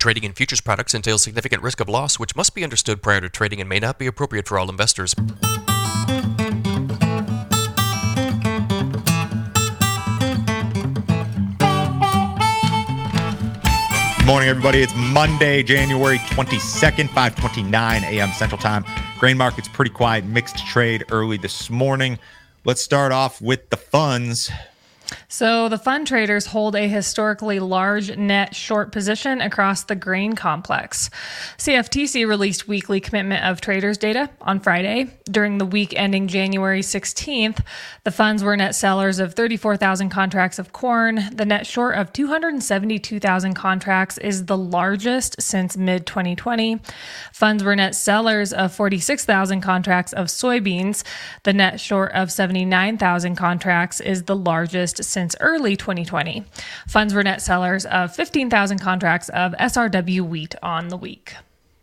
Trading in futures products entails significant risk of loss, which must be understood prior to trading and may not be appropriate for all investors. morning, everybody. It's Monday, January 22nd, 5:29 a.m. Central Time. Grain market's pretty quiet, mixed trade early this morning. Let's start off with the funds. So, the fund traders hold a historically large net short position across the grain complex. CFTC released weekly commitment of traders data on Friday. During the week ending January 16th, the funds were net sellers of 34,000 contracts of corn. The net short of 272,000 contracts is the largest since mid 2020. Funds were net sellers of 46,000 contracts of soybeans. The net short of 79,000 contracts is the largest since early 2020. Funds were net sellers of 15,000 contracts of SRW wheat on the week.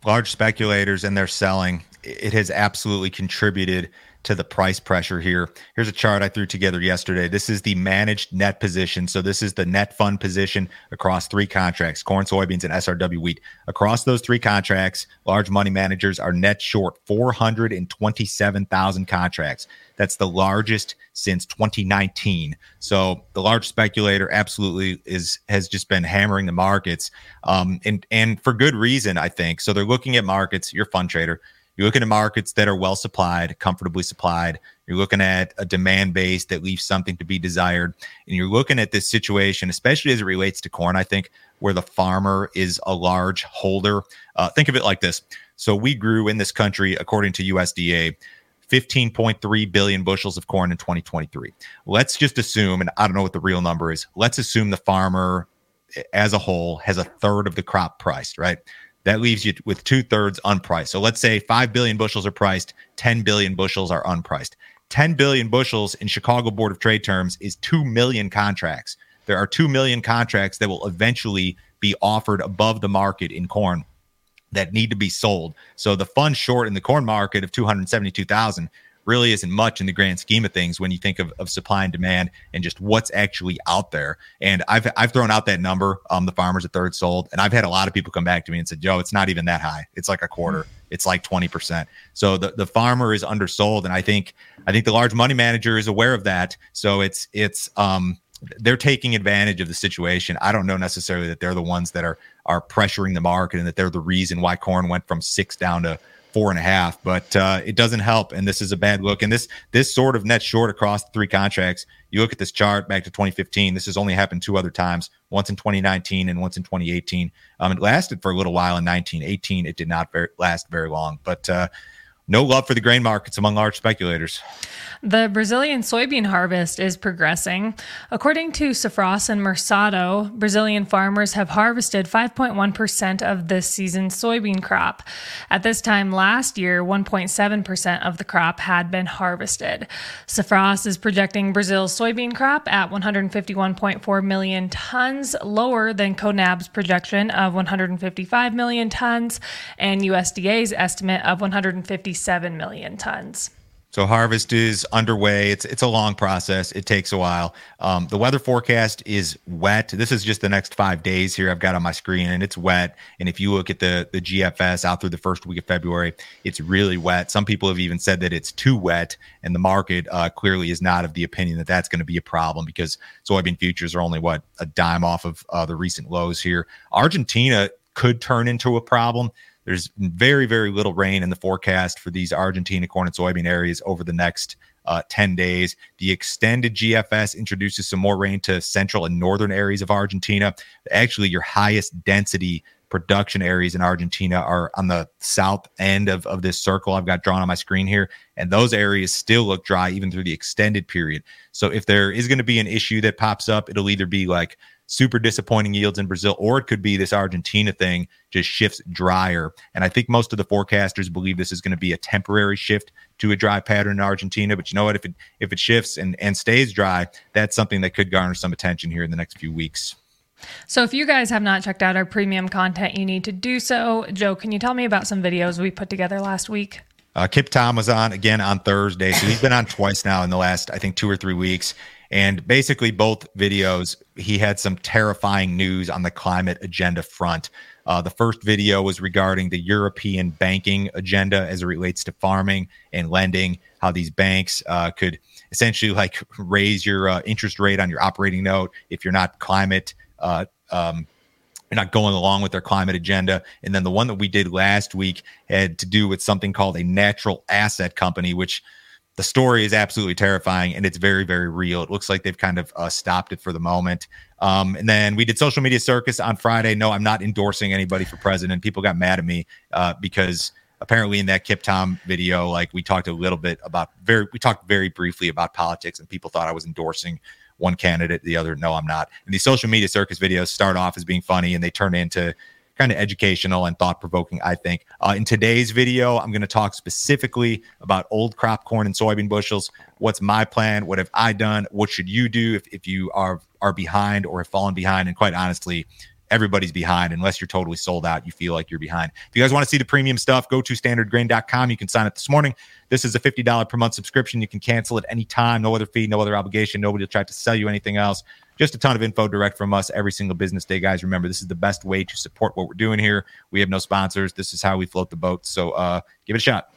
Large speculators and their selling, it has absolutely contributed to the price pressure here. Here's a chart I threw together yesterday. This is the managed net position. So this is the net fund position across three contracts, corn, soybeans, and SRW wheat. Across those three contracts, large money managers are net short 427,000 contracts. That's the largest since 2019. So the large speculator absolutely is has just been hammering the markets, um, and and for good reason, I think. So they're looking at markets. You're fund trader. You're looking at markets that are well supplied, comfortably supplied. You're looking at a demand base that leaves something to be desired. And you're looking at this situation, especially as it relates to corn, I think, where the farmer is a large holder. Uh, think of it like this. So we grew in this country, according to USDA, 15.3 billion bushels of corn in 2023. Let's just assume, and I don't know what the real number is, let's assume the farmer as a whole has a third of the crop priced, right? That leaves you with two thirds unpriced. So let's say 5 billion bushels are priced, 10 billion bushels are unpriced. 10 billion bushels in Chicago Board of Trade terms is 2 million contracts. There are 2 million contracts that will eventually be offered above the market in corn that need to be sold. So the fund short in the corn market of 272,000 really isn't much in the grand scheme of things when you think of, of supply and demand and just what's actually out there. And I've I've thrown out that number, um, the farmers a third sold, and I've had a lot of people come back to me and said, "Joe, it's not even that high. It's like a quarter. It's like twenty percent." So the the farmer is undersold, and I think I think the large money manager is aware of that. So it's it's um they're taking advantage of the situation. I don't know necessarily that they're the ones that are are pressuring the market and that they're the reason why corn went from six down to four and a half, but uh, it doesn't help. And this is a bad look. And this this sort of net short across the three contracts. You look at this chart back to 2015. This has only happened two other times. Once in 2019 and once in 2018. Um, it lasted for a little while in 1918. It did not very, last very long, but uh, no love for the grain markets among large speculators. The Brazilian soybean harvest is progressing. According to Safras and Mercado, Brazilian farmers have harvested 5.1% of this season's soybean crop. At this time last year, 1.7% of the crop had been harvested. Safras is projecting Brazil's soybean crop at 151.4 million tons, lower than CONAB's projection of 155 million tons and USDA's estimate of 157 million tons. So harvest is underway. It's it's a long process. It takes a while. Um, the weather forecast is wet. This is just the next five days here. I've got on my screen, and it's wet. And if you look at the the GFS out through the first week of February, it's really wet. Some people have even said that it's too wet, and the market uh, clearly is not of the opinion that that's going to be a problem because soybean futures are only what a dime off of uh, the recent lows here. Argentina could turn into a problem. There's very, very little rain in the forecast for these Argentina corn and soybean areas over the next uh, 10 days. The extended GFS introduces some more rain to central and northern areas of Argentina. Actually, your highest density production areas in Argentina are on the south end of, of this circle I've got drawn on my screen here. And those areas still look dry even through the extended period. So if there is going to be an issue that pops up, it'll either be like super disappointing yields in Brazil, or it could be this Argentina thing just shifts drier. And I think most of the forecasters believe this is going to be a temporary shift to a dry pattern in Argentina. But you know what? If it if it shifts and and stays dry, that's something that could garner some attention here in the next few weeks. So, if you guys have not checked out our premium content, you need to do so. Joe, can you tell me about some videos we put together last week? Uh, Kip Tom was on again on Thursday. So he's been on twice now in the last, I think, two or three weeks And basically, both videos, he had some terrifying news on the climate agenda front. Uh, the first video was regarding the European banking agenda as it relates to farming and lending, how these banks uh, could essentially like raise your uh, interest rate on your operating note if you're not climate uh, um, you're not going along with their climate agenda. And then the one that we did last week had to do with something called a natural asset company, which the story is absolutely terrifying and it's very, very real. It looks like they've kind of uh, stopped it for the moment. Um, and then we did social media circus on Friday. No, I'm not endorsing anybody for president. People got mad at me uh, because apparently in that Kip Tom video, like we talked a little bit about very, we talked very briefly about politics and people thought I was endorsing one candidate, the other, no, I'm not. And these social media circus videos start off as being funny and they turn into kind of educational and thought provoking, I think. Uh, in today's video, I'm going to talk specifically about old crop corn and soybean bushels. What's my plan? What have I done? What should you do if, if you are, are behind or have fallen behind? And quite honestly, everybody's behind unless you're totally sold out. You feel like you're behind. If you guys want to see the premium stuff, go to standardgrain.com. You can sign up this morning. This is a $50 per month subscription. You can cancel at any time. No other fee, no other obligation. Nobody will try to sell you anything else. Just a ton of info direct from us every single business day, guys. Remember, this is the best way to support what we're doing here. We have no sponsors. This is how we float the boat. So uh, give it a shot.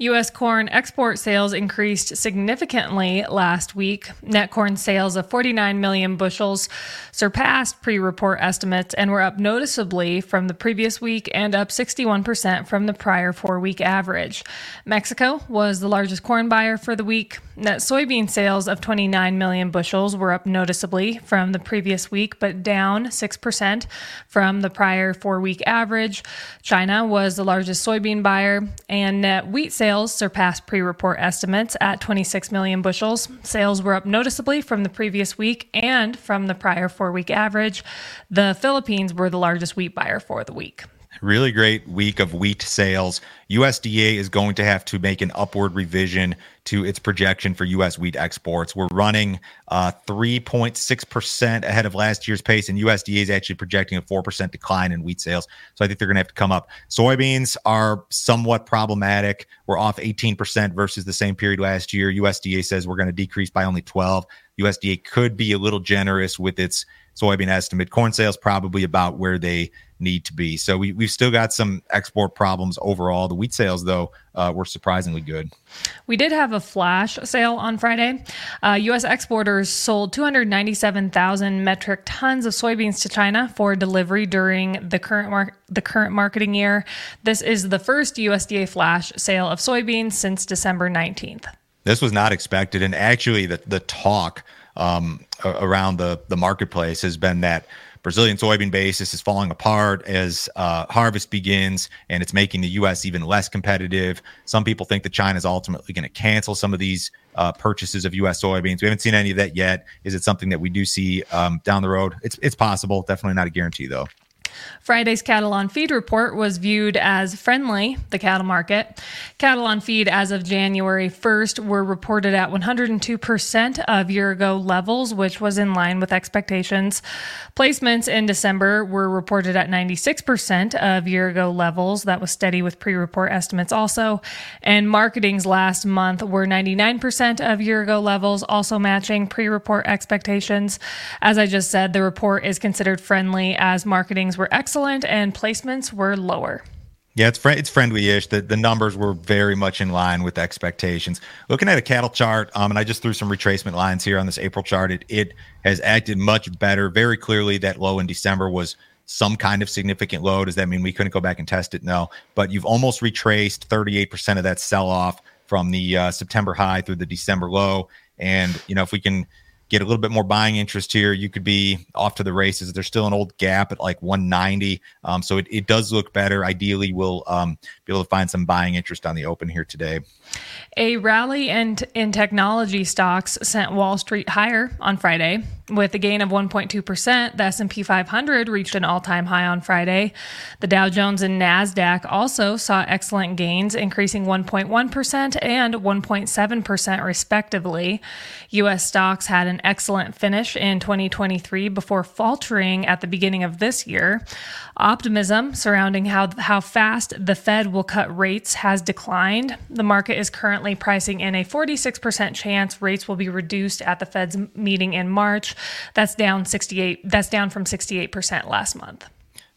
U.S. corn export sales increased significantly last week. Net corn sales of 49 million bushels surpassed pre report estimates and were up noticeably from the previous week and up 61% from the prior four week average. Mexico was the largest corn buyer for the week. Net soybean sales of 29 million bushels were up noticeably from the previous week, but down 6% from the prior four week average. China was the largest soybean buyer, and net wheat sales sales surpassed pre report estimates at 26 million bushels. Sales were up noticeably from the previous week and from the prior four week average. The Philippines were the largest wheat buyer for the week really great week of wheat sales. USDA is going to have to make an upward revision to its projection for U.S. wheat exports. We're running uh, 3.6% ahead of last year's pace, and USDA is actually projecting a 4% decline in wheat sales. So I think they're going to have to come up. Soybeans are somewhat problematic. We're off 18% versus the same period last year. USDA says we're going to decrease by only 12. USDA could be a little generous with its soybean estimate. Corn sales probably about where they need to be. So we, we've still got some export problems overall. The wheat sales, though, uh, were surprisingly good. We did have a flash sale on Friday. Uh, U.S. exporters sold 297,000 metric tons of soybeans to China for delivery during the current mar- the current marketing year. This is the first USDA flash sale of soybeans since December 19th. This was not expected, and actually, the the talk um, around the the marketplace has been that Brazilian soybean basis is falling apart as uh, harvest begins, and it's making the U.S. even less competitive. Some people think that China is ultimately going to cancel some of these uh, purchases of U.S. soybeans. We haven't seen any of that yet. Is it something that we do see um, down the road? It's it's possible. Definitely not a guarantee, though. Friday's cattle on feed report was viewed as friendly, the cattle market. Cattle on feed as of January 1st were reported at 102% of year ago levels, which was in line with expectations. Placements in December were reported at 96% of year ago levels. That was steady with pre report estimates also. And marketings last month were 99% of year ago levels, also matching pre report expectations. As I just said, the report is considered friendly as marketings were excellent and placements were lower. Yeah, it's fr- it's friendly-ish. The the numbers were very much in line with expectations. Looking at a cattle chart, um, and I just threw some retracement lines here on this April chart. It it has acted much better. Very clearly, that low in December was some kind of significant low. Does that mean we couldn't go back and test it? No, but you've almost retraced 38% of that sell-off from the uh, September high through the December low. And you know, if we can get a little bit more buying interest here, you could be off to the races. There's still an old gap at like 190. Um, so it, it does look better. Ideally, we'll um, be able to find some buying interest on the open here today. A rally in, in technology stocks sent Wall Street higher on Friday. With a gain of 1.2%, the S&P 500 reached an all-time high on Friday. The Dow Jones and Nasdaq also saw excellent gains, increasing 1.1% and 1.7% respectively. US stocks had an excellent finish in 2023 before faltering at the beginning of this year. Optimism surrounding how how fast the Fed will cut rates has declined. The market is currently pricing in a 46% chance rates will be reduced at the Fed's meeting in March. That's down 68 that's down from 68% last month.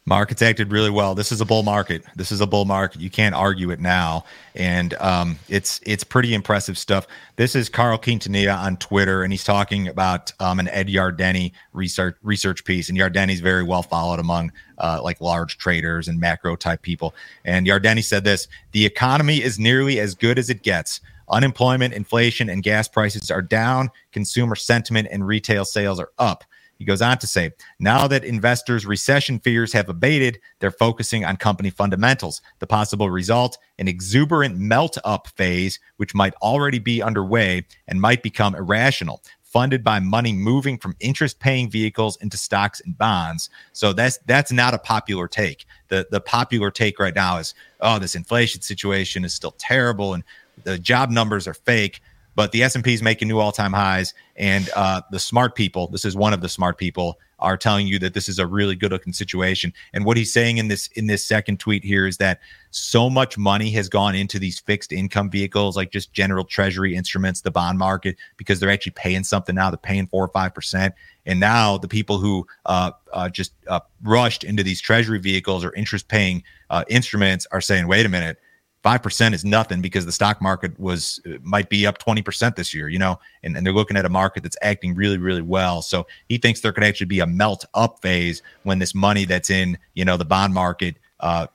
Markets acted really well. This is a bull market. This is a bull market. You can't argue it now, and um, it's it's pretty impressive stuff. This is Carl Quintanilla on Twitter, and he's talking about um, an Ed Yardeni research research piece. And Yardeni's very well followed among uh, like large traders and macro type people. And Yardeni said this: the economy is nearly as good as it gets. Unemployment, inflation, and gas prices are down. Consumer sentiment and retail sales are up. He goes on to say, now that investors' recession fears have abated, they're focusing on company fundamentals. The possible result, an exuberant melt up phase, which might already be underway and might become irrational funded by money moving from interest paying vehicles into stocks and bonds. So that's that's not a popular take. The the popular take right now is oh this inflation situation is still terrible and the job numbers are fake but the S&P is making new all-time highs and uh, the smart people this is one of the smart people are telling you that this is a really good looking situation. And what he's saying in this in this second tweet here is that so much money has gone into these fixed income vehicles like just general treasury instruments the bond market because they're actually paying something now they're paying 4 or 5% and now the people who uh, uh, just uh, rushed into these treasury vehicles or interest paying uh, instruments are saying wait a minute five percent is nothing because the stock market was uh, might be up 20% this year, you know, and, and they're looking at a market that's acting really, really well. So he thinks there could actually be a melt up phase when this money that's in, you know, the bond market uh,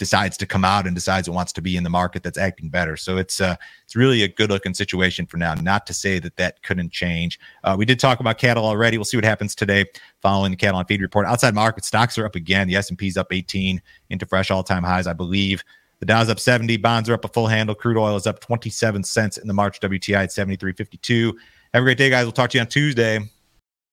decides to come out and decides it wants to be in the market that's acting better. So it's uh, it's really a good looking situation for now. Not to say that that couldn't change. Uh, we did talk about cattle already. We'll see what happens today following the cattle on feed report. Outside market stocks are up again. The S and P's up 18 into fresh all time highs, I believe. The Dow's up 70, bonds are up a full handle. Crude oil is up 27 cents in the March WTI at 73.52. Have a great day, guys. We'll talk to you on Tuesday.